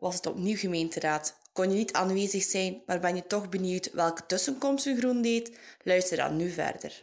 was het opnieuw gemeenteraad. Kon je niet aanwezig zijn, maar ben je toch benieuwd welke tussenkomsten Groen deed? Luister dan nu verder.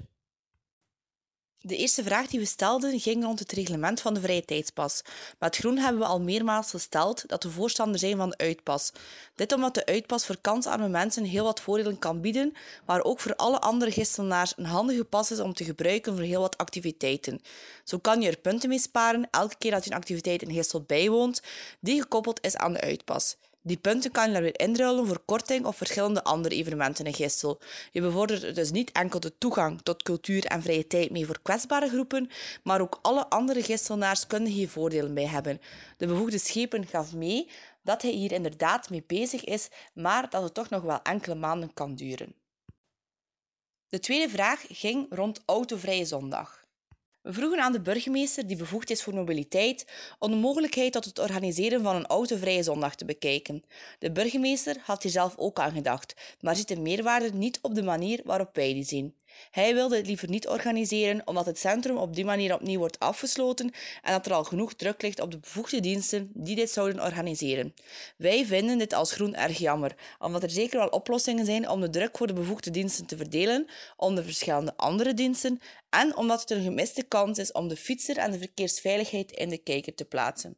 De eerste vraag die we stelden ging rond het reglement van de vrije tijdspas. Met Groen hebben we al meermaals gesteld dat we voorstander zijn van de uitpas. Dit omdat de uitpas voor kansarme mensen heel wat voordelen kan bieden, maar ook voor alle andere gistenaars een handige pas is om te gebruiken voor heel wat activiteiten. Zo kan je er punten mee sparen elke keer dat je een activiteit in Gistel bijwoont, die gekoppeld is aan de uitpas. Die punten kan je dan weer inruilen voor korting of verschillende andere evenementen in Gistel. Je bevordert dus niet enkel de toegang tot cultuur en vrije tijd mee voor kwetsbare groepen, maar ook alle andere Gistelnaars kunnen hier voordelen bij hebben. De bevoegde schepen gaf mee dat hij hier inderdaad mee bezig is, maar dat het toch nog wel enkele maanden kan duren. De tweede vraag ging rond autovrije zondag. We vroegen aan de burgemeester, die bevoegd is voor mobiliteit, om de mogelijkheid tot het organiseren van een autovrije zondag te bekijken. De burgemeester had hier zelf ook aan gedacht, maar ziet de meerwaarde niet op de manier waarop wij die zien. Hij wilde het liever niet organiseren, omdat het centrum op die manier opnieuw wordt afgesloten en dat er al genoeg druk ligt op de bevoegde diensten die dit zouden organiseren. Wij vinden dit als groen erg jammer, omdat er zeker wel oplossingen zijn om de druk voor de bevoegde diensten te verdelen onder verschillende andere diensten en omdat het een gemiste kans is om de fietser en de verkeersveiligheid in de kijker te plaatsen.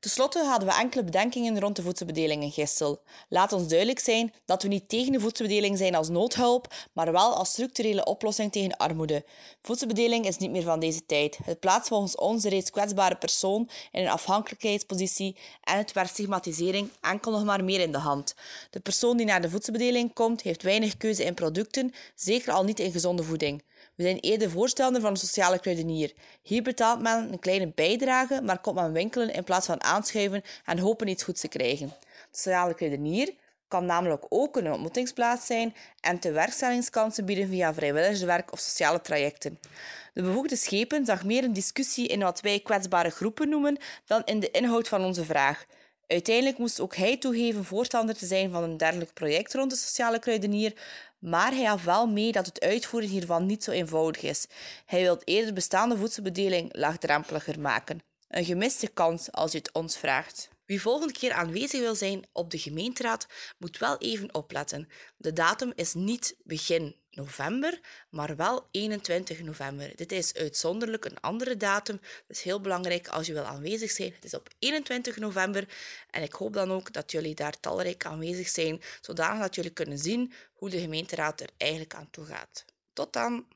Ten slotte hadden we enkele bedenkingen rond de voedselbedeling in Gistel. Laat ons duidelijk zijn dat we niet tegen de voedselbedeling zijn als noodhulp, maar wel als structurele oplossing tegen armoede. Voedselbedeling is niet meer van deze tijd. Het plaatst volgens ons de reeds kwetsbare persoon in een afhankelijkheidspositie en het werkt stigmatisering enkel nog maar meer in de hand. De persoon die naar de voedselbedeling komt, heeft weinig keuze in producten, zeker al niet in gezonde voeding. We zijn eerder voorstander van een sociale kruidenier. Hier betaalt men een kleine bijdrage, maar komt men winkelen in plaats van aanschuiven en hopen iets goeds te krijgen. De sociale kruidenier kan namelijk ook een ontmoetingsplaats zijn en tewerkstellingskansen bieden via vrijwilligerswerk of sociale trajecten. De bevoegde schepen zag meer een discussie in wat wij kwetsbare groepen noemen dan in de inhoud van onze vraag. Uiteindelijk moest ook hij toegeven voorstander te zijn van een dergelijk project rond de sociale kruidenier, maar hij gaf wel mee dat het uitvoeren hiervan niet zo eenvoudig is. Hij wil eerder bestaande voedselbedeling laagdrempeliger maken. Een gemiste kans als je het ons vraagt. Wie volgende keer aanwezig wil zijn op de gemeenteraad, moet wel even opletten. De datum is niet begin november, maar wel 21 november. Dit is uitzonderlijk een andere datum. Dat is heel belangrijk als je wil aanwezig zijn. Het is op 21 november en ik hoop dan ook dat jullie daar talrijk aanwezig zijn, zodanig dat jullie kunnen zien hoe de gemeenteraad er eigenlijk aan toe gaat. Tot dan!